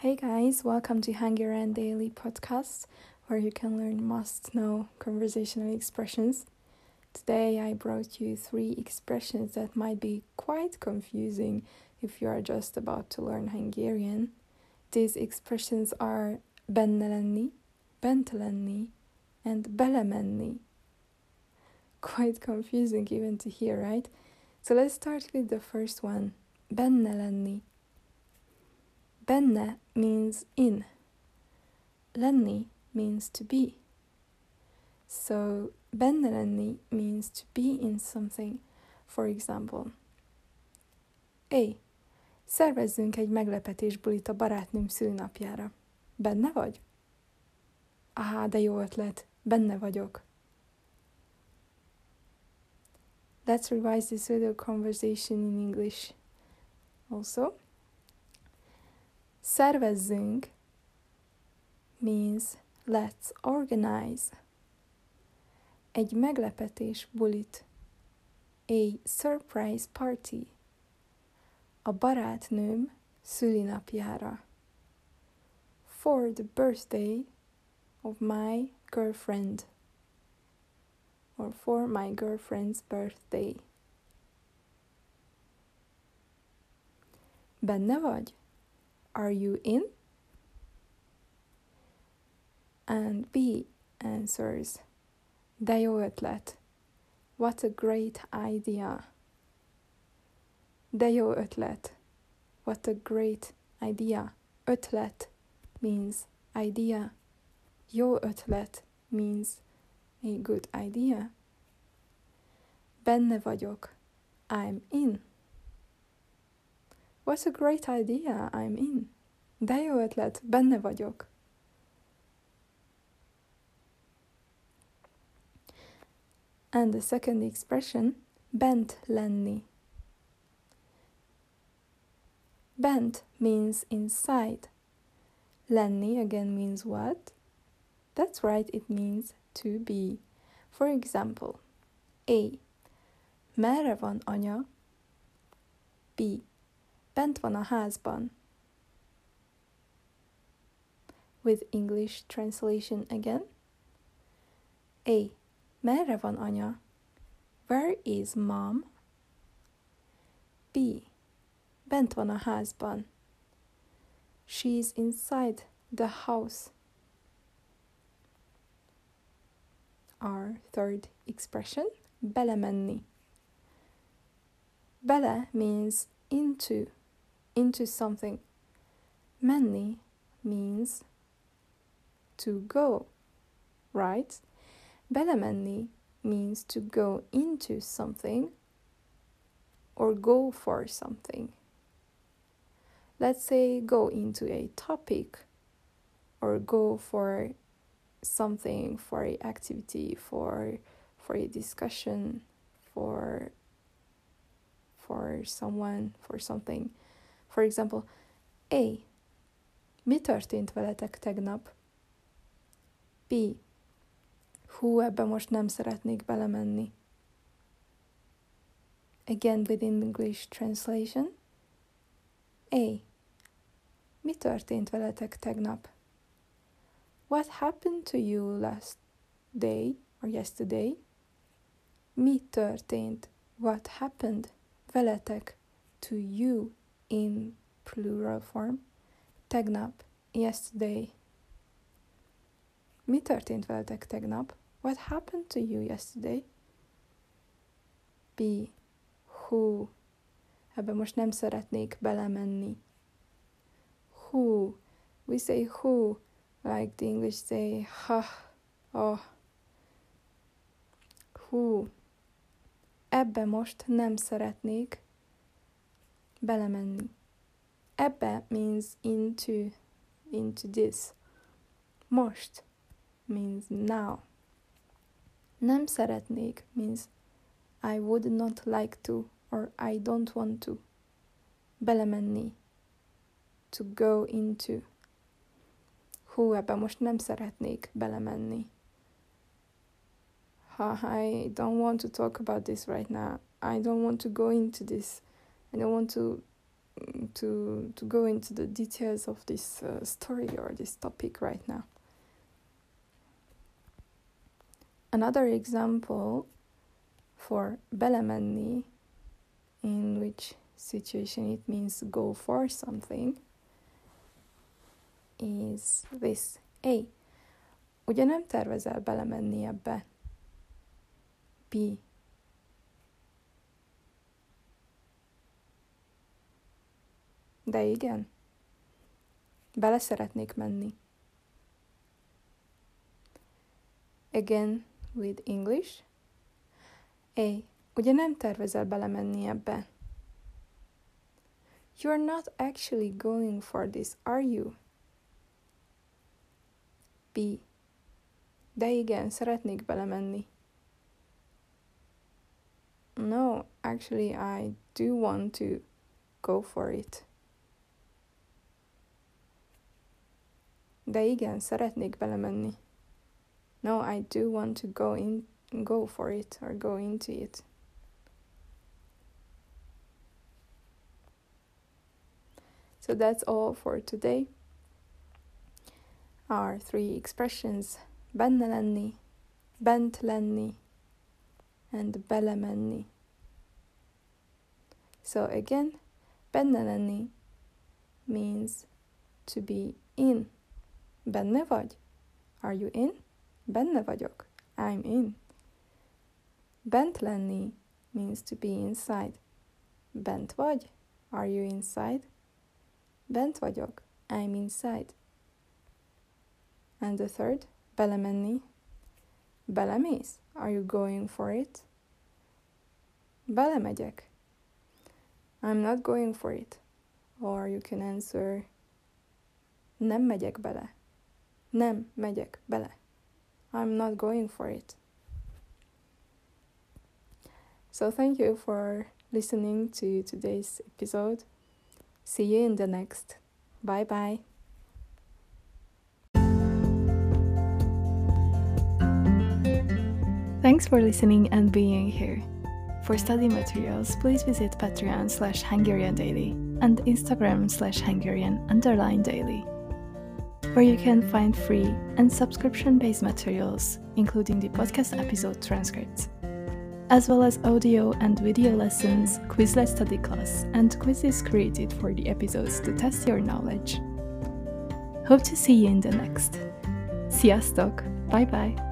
Hey guys, welcome to Hungarian Daily Podcast, where you can learn must know conversational expressions. Today I brought you three expressions that might be quite confusing if you are just about to learn Hungarian. These expressions are benne lenni, bent lenni, and belemenni. Quite confusing even to hear, right? So let's start with the first one, benne lenni. Benne means in. Lenni means to be. So benne lenni means to be in something. For example, A. Szervezzünk egy meglepetés bulit a barátnőm szülnapjára. Benne vagy? Á, de jó ötlet. Benne vagyok. Let's revise this little conversation in English. Also, Szervezzünk means let's organize. Egy meglepetés bulit. A surprise party. A barátnőm szülinapjára. For the birthday of my girlfriend. Or for my girlfriend's birthday. Benne vagy? Are you in? And B answers, ötlet. What a great idea. De jó ötlet. What a great idea. Ötlet means idea. Jó ötlet means a good idea. Benne vagyok. I'm in. What a great idea, I'm in. De jó ötlet, benne vagyok. And the second expression, bent lenni. Bent means inside. Lenni again means what? That's right, it means to be. For example, A. Merre van anya? B. Bent van a házban. With English translation again. A. Merre van anya? Where is mom? B. Bent van a házban. She is inside the house. Our third expression, belemenni. Bele means into into something. Menni means to go, right? Belemenni means to go into something or go for something. Let's say go into a topic or go for something for a activity for for a discussion for for someone for something For example, A. Mi történt veletek tegnap? B. Hú, ebbe most nem szeretnék belemenni. Again within English translation. A. Mi történt veletek tegnap? What happened to you last day or yesterday? Mi történt? What happened? Veletek to you in plural form. Tegnap, yesterday. Mi történt veletek tegnap? What happened to you yesterday? B. Who. Ebbe most nem szeretnék belemenni. Who. We say who, like the English say ha, oh. Who. Ebbe most nem szeretnék belemenni. Ebbe means into, into this. Most means now. Nem szeretnék means I would not like to or I don't want to. Belemenni. To go into. Hú, ebben most nem szeretnék belemenni. I don't want to talk about this right now. I don't want to go into this. I don't want to to to go into the details of this uh, story or this topic right now. Another example for belemenni, in which situation it means go for something, is this. A. Ugye nem tervezel belemenni ebbe? B. De igen. Bele szeretnék menni. Again with English. A. Ugye nem tervezel belemenni ebbe? You're not actually going for this, are you? B. De igen, szeretnék belemenni. No, actually, I do want to go for it. De igen, szeretnék belemenni. No, I do want to go in go for it or go into it. So that's all for today. Our three expressions benne lenni, bent lenni, and belemenni. So again, benne lenni means to be in. Benne vagy? Are you in? Benne vagyok. I'm in. Bent lenni means to be inside. Bent vagy? Are you inside? Bent vagyok. I'm inside. And the third, belemenni. Belemész? Are you going for it? Belemegyek. I'm not going for it. Or you can answer Nem megyek bele. Nem megyek bele. I'm not going for it. So, thank you for listening to today's episode. See you in the next. Bye bye. Thanks for listening and being here. For study materials, please visit Patreon slash Hungarian Daily and Instagram slash Hungarian underline daily where you can find free and subscription based materials, including the podcast episode transcripts, as well as audio and video lessons, Quizlet study class, and quizzes created for the episodes to test your knowledge. Hope to see you in the next. Sziasztok! Bye bye!